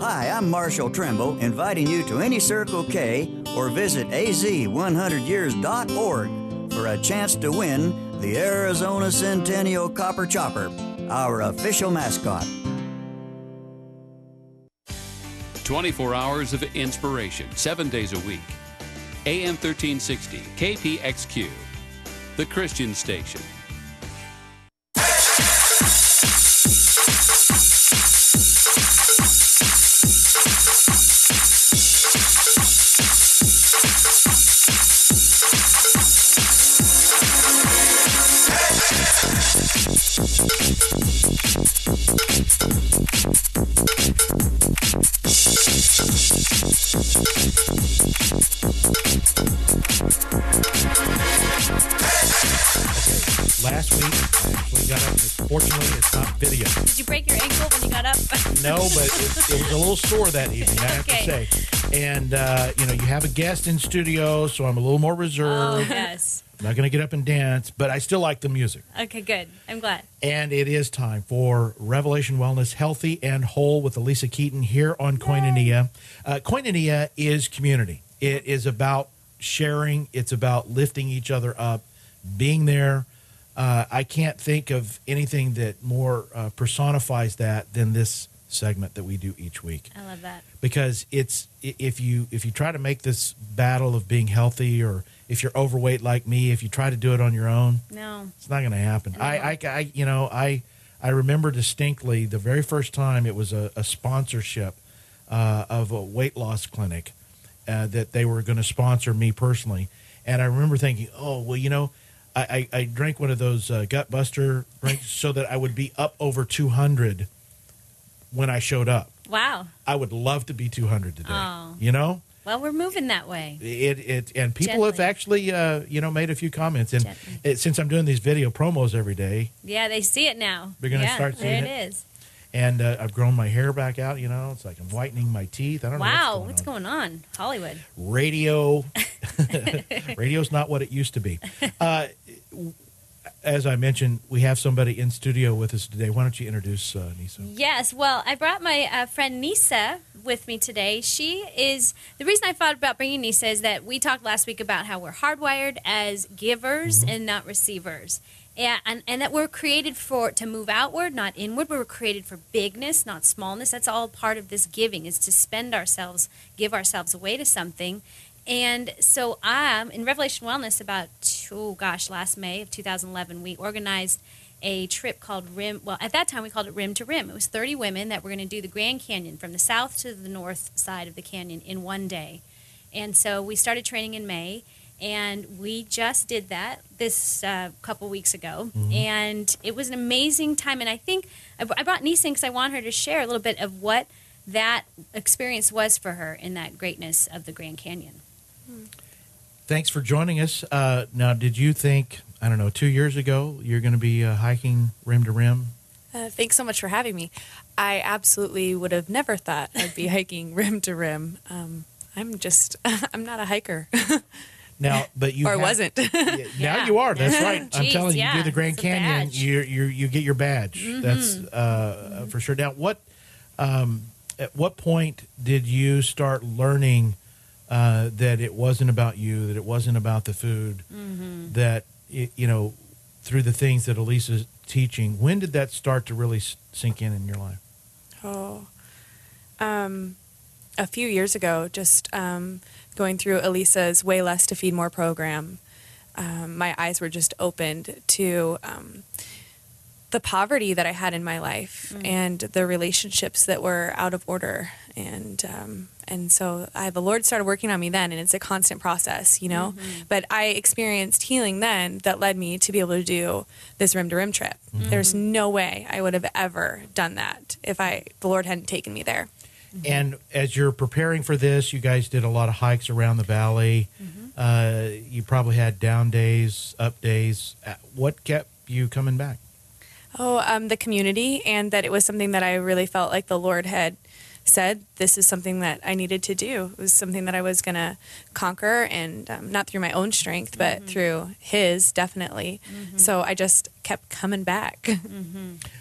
Hi, I'm Marshall Trimble, inviting you to any Circle K or visit az100years.org for a chance to win the Arizona Centennial Copper Chopper, our official mascot. 24 hours of inspiration, seven days a week. AM 1360, KPXQ, the Christian station. Last week, we got up. Fortunately, it's not video. Did you break your ankle when you got up? No, but it, it was a little sore that evening, I have Okay. to say. And, uh, you know, you have a guest in studio, so I'm a little more oh, reserved. yes. I'm not going to get up and dance, but I still like the music. Okay, good. I'm glad. And it is time for Revelation Wellness Healthy and Whole with Alisa Keeton here on Koinonia. Uh, Koinonia is community, it is about sharing, it's about lifting each other up, being there. Uh, I can't think of anything that more uh, personifies that than this segment that we do each week I love that. because it's if you if you try to make this battle of being healthy or if you're overweight like me if you try to do it on your own No. it's not going to happen. I, I, I, you know, I, I remember distinctly the very first time it was a, a sponsorship uh, of a weight loss clinic uh, that they were going to sponsor me personally, and I remember thinking, oh, well, you know, I, I, I drank one of those uh, gut buster drinks so that I would be up over two hundred when I showed up. Wow. I would love to be two hundred today. Oh. You know. Well, we're moving that way. It, it and people have actually uh, you know made a few comments and it, since I'm doing these video promos every day Yeah, they see it now. We're gonna yeah, start seeing there it? it is. and uh, I've grown my hair back out. You know, it's like I'm whitening my teeth. I don't Wow, know what's what's going, going on? Hollywood. on. Radio, radio's not what it used to be. Uh, as I mentioned, we have somebody in studio with us today. Why don't you introduce uh, Nisa? Yes, well, I brought my uh, friend Nisa with me today. She is the reason I thought about bringing Nisa is that we talked last week about how we're hardwired as givers and not receivers. Yeah, and, and that we're created for to move outward, not inward. We're created for bigness, not smallness. That's all part of this giving is to spend ourselves, give ourselves away to something. And so um, in Revelation Wellness about oh gosh, last May of 2011, we organized a trip called Rim. Well, at that time we called it Rim to Rim. It was 30 women that were going to do the Grand Canyon from the south to the north side of the canyon in one day. And so we started training in May, and we just did that this uh, couple weeks ago, and it was an amazing time. And I think I, I brought Nisa because I want her to share a little bit of what that experience was for her in that greatness of the Grand Canyon. Thanks for joining us. Uh, now, did you think I don't know two years ago you're going to be uh, hiking rim to rim? Uh, thanks so much for having me. I absolutely would have never thought I'd be hiking rim to rim. Um, I'm just, I'm not a hiker, Now, but you or have- wasn't. Yeah, now Yeah. you are. That's right. I'm telling you, yeah. you do the Grand It's Canyon. Mm-hmm. you you you get your badge. That's uh, for sure. Now, what um, at what point did you start learning uh, that it wasn't about you, that it wasn't about the food, Mm-hmm. that it, you know through the things that Alisa's teaching? When did that start to really sink in in your life? oh, um, a few years ago, just um, going through Alisa's Way Less to Feed More program, um, my eyes were just opened to um, the poverty that I had in my life and the relationships that were out of order. And um, and so I, the Lord started working on me then, and it's a constant process, you know. But I experienced healing then that led me to be able to do this rim to rim trip. There's no way I would have ever done that if I the Lord hadn't taken me there. And as you're preparing for this, you guys did a lot of hikes around the valley. Uh, you probably had down days, up days. Uh, What kept you coming back? Oh, um, the community, and that it was something that I really felt like the Lord had said this is something that I needed to do. It was something that I was going to conquer, and um, not through my own strength, but through His, definitely. So I just kept coming back.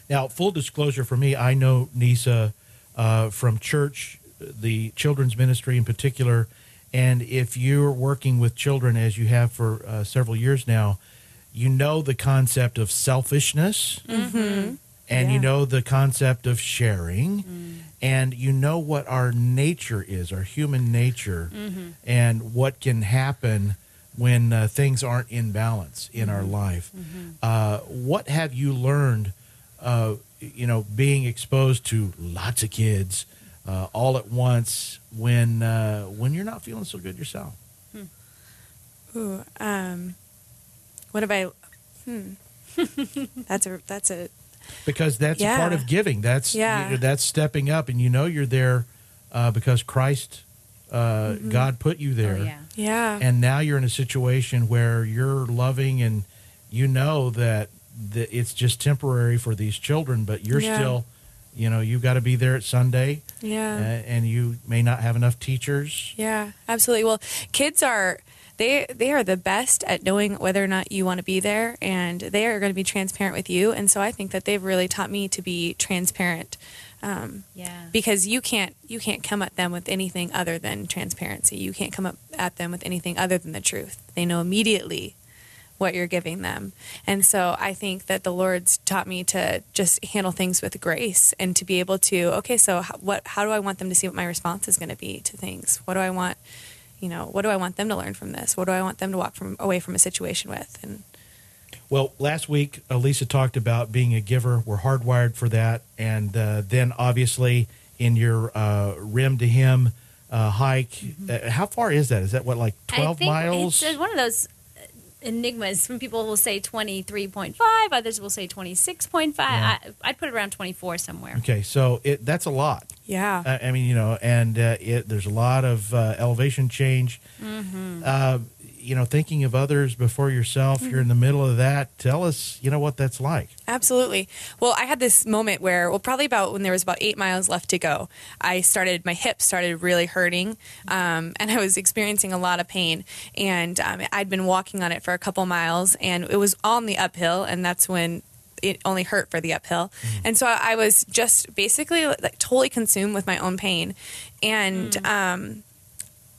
Now, full disclosure for me, I know Nisa uh, from church, the children's ministry in particular. And if you're working with children as you have for uh, several years now, you know the concept of selfishness and Yeah. you know the concept of sharing and you know what our nature is, our human nature, and what can happen when uh, things aren't in balance in our life. Uh, what have you learned, uh, you know, being exposed to lots of kids uh, all at once when uh, when you're not feeling so good yourself? Ooh, um, what have I? Hmm. that's a that's a because that's a Yeah. part of giving. That's Yeah. you that's stepping up, and you know you're there uh, because Christ, uh, God put you there, Oh, yeah. yeah. and now you're in a situation where you're loving, and you know that that it's just temporary for these children, but you're Yeah. still, you know, you've got to be there at Sunday, uh, yeah. and you may not have enough teachers. Yeah, absolutely. Well, kids are they they are the best at knowing whether or not you want to be there, and they are going to be transparent with you. And so I think that they've really taught me to be transparent, um, Yeah. because you can't you can't come at them with anything other than transparency. You can't come up at them with anything other than the truth. They know immediately what you're giving them. And so I think that the Lord's taught me to just handle things with grace and to be able to, okay, so how, what, how do I want them to see what my response is going to be to things? What do I want, you know, what do I want them to learn from this? What do I want them to walk from away from a situation with? And Well, last week, Alisa talked about being a giver. We're hardwired for that. And uh, then, obviously, in your uh, rim to rim uh, hike, uh, how far is that? Is that what, like 12 I think miles? It's one of those enigmas. Some people will say 23.5, others will say 26.5. I, I'd put it around 24 somewhere. okay, so it, that's a lot. yeah, I, I mean, you know, and uh, it, there's a lot of uh, elevation change. Mm-hmm. You know, thinking of others before yourself, you're in the middle of that. Tell us, you know, what that's like. Absolutely. Well, I had this moment where, well, probably about when there was about eight miles left to go, I started, my hips started really hurting, um, and I was experiencing a lot of pain. And um, I'd been walking on it for a couple miles, and it was on the uphill, and that's when it only hurt for the uphill. And so I was just basically like totally consumed with my own pain. And, um,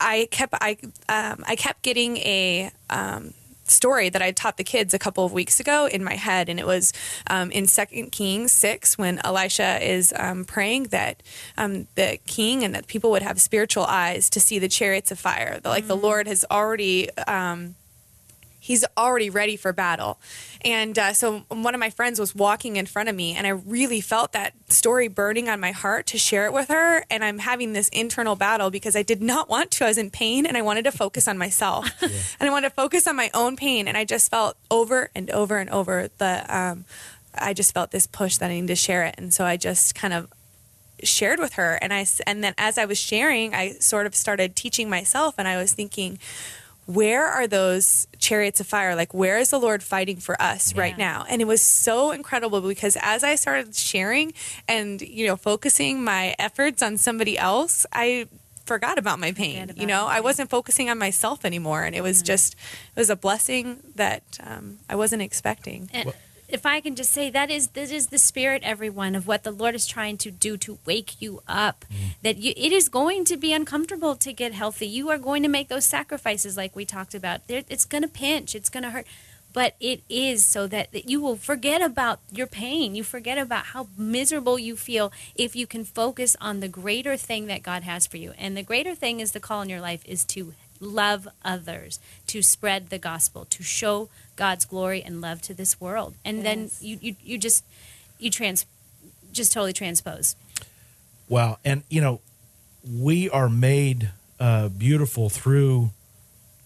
I kept I um, I kept getting a um, story that I taught the kids a couple of weeks ago in my head, and it was um, in Second Kings six when Elisha is um, praying that um, the king and that people would have spiritual eyes to see the chariots of fire. That, like the Lord has already. Um, he's already ready for battle. And uh, so one of my friends was walking in front of me, and I really felt that story burning on my heart to share it with her. And I'm having this internal battle because I did not want to. I was in pain, and I wanted to focus on myself, and I wanted to focus on my own pain. And I just felt over and over and over the. Um, I just felt this push that I needed to share it, and so I just kind of shared with her and I and then as I was sharing I sort of started teaching myself and I was thinking where are those chariots of fire? Like where is the lord fighting for us right now? And it was so incredible because as i started sharing and you know focusing my efforts on somebody else i forgot about my pain. Forget you know it, i wasn't focusing on myself anymore and it was just it was a blessing that um, i wasn't expecting. And if I can just say that is that is the spirit, everyone, of what the Lord is trying to do to wake you up. Mm. That you, it is going to be uncomfortable to get healthy. You are going to make those sacrifices, like we talked about. There, it's going to pinch. It's going to hurt. But it is so that, that you will forget about your pain. You forget about how miserable you feel if you can focus on the greater thing that God has for you. And the greater thing is the call in your life is to love others, to spread the gospel, to show God's glory and love to this world. And then you, you, you just you trans just totally transpose. Wow. And, you know, we are made uh, beautiful through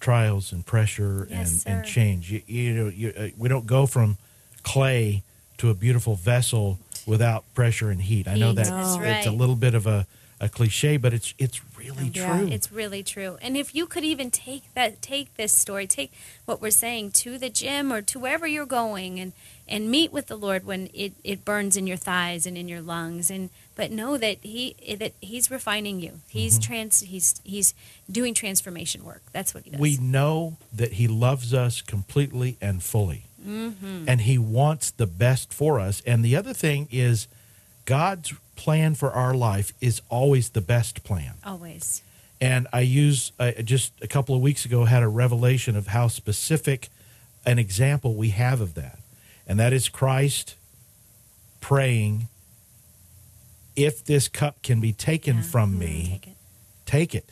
trials and pressure Yes, and, and change. You, you know, you, uh, we don't go from clay to a beautiful vessel without pressure and heat. I know that that's it's a little bit of a, a cliche, but it's it's really Yeah. true. It's really true. And if you could even take that take this story, take what we're saying to the gym or to wherever you're going and and meet with the Lord when it, it burns in your thighs and in your lungs and but know that he that he's refining you. He's Mm-hmm. trans he's he's doing transformation work. That's what he does. we know that he loves us completely and fully Mm-hmm. and he wants the best for us and the other thing is god's plan for our life is always the best plan always. and i use just a couple of weeks ago had a revelation of how specific an example we have of that and that is christ praying if this cup can be taken Yeah. from Mhm. me Take it. take it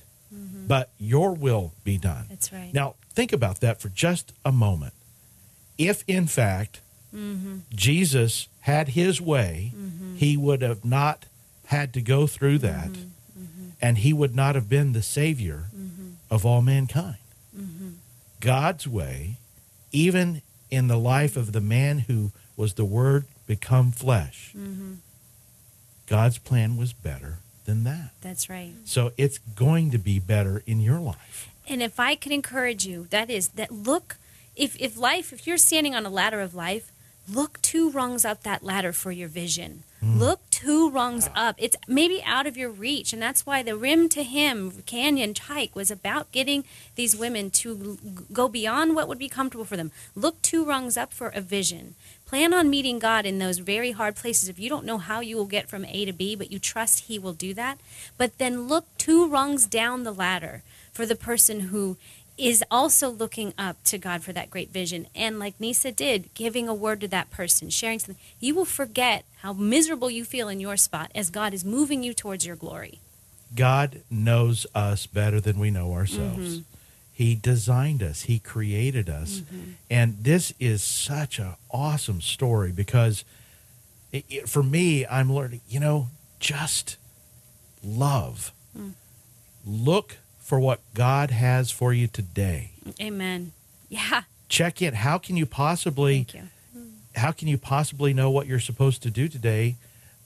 but your will be done That's right. now, think about that for just a moment. If, in fact, Mm-hmm. Jesus had his way, he would have not had to go through that, Mm-hmm. and he would not have been the Savior of all mankind. Mm-hmm. God's way, even in the life of the man who was the Word become flesh, Mm-hmm. God's plan was better than that. That's right. So it's going to be better in your life. And if I could encourage you, that is that look if if life if you're standing on a ladder of life, look two rungs up that ladder for your vision. Hmm. Look two rungs up. It's maybe out of your reach, and that's why the rim to rim canyon hike was about getting these women to go beyond what would be comfortable for them. Look two rungs up for a vision. Plan on meeting God in those very hard places. If you don't know how you will get from A to B, but you trust He will do that, but then look two rungs down the ladder for the person who is also looking up to God for that great vision. And like Nisa did, giving a word to that person, sharing something, you will forget how miserable you feel in your spot as God is moving you towards your glory. God knows us better than we know ourselves. Mm-hmm. He designed us, He created us. Mm-hmm. And this is such an awesome story because it, it- for me, I'm learning, you know, just love. Mm. Look for what God has for you today. Amen. Yeah. Check in. How can you possibly you. how can you possibly know what you're supposed to do today?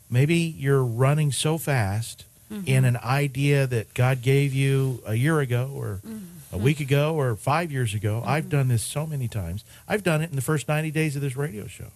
Maybe you're running so fast mm-hmm. in an idea that God gave you a year ago or mm-hmm. a week ago or five years ago. I've mm-hmm. done this so many times. I've done it in the first 90 days of this radio show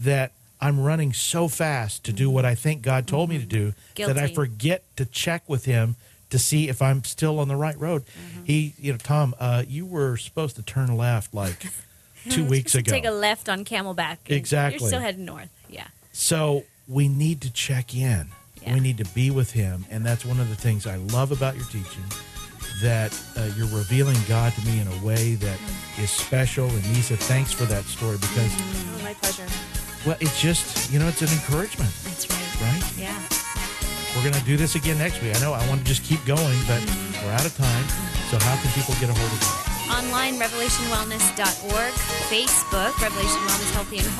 that I'm running so fast to do what I think God told me to do that I forget to check with Him to see if I'm still on the right road. He, you know, Tom, uh, you were supposed to turn left like two weeks ago. Take a left on Camelback. Exactly. You're still heading north. Yeah. So we need to check in. Yeah. We need to be with Him, and that's one of the things I love about your teaching. That uh, you're revealing God to me in a way that is special. And Nisa, thanks for that story because, Oh, my pleasure. well, it's just you know it's an encouragement, That's right. right? Yeah. We're gonna do this again next week. I know I want to just keep going, but we're out of time. So how can people get a hold of you? Online, revelationwellness.org. Facebook, Revelation Wellness Healthy and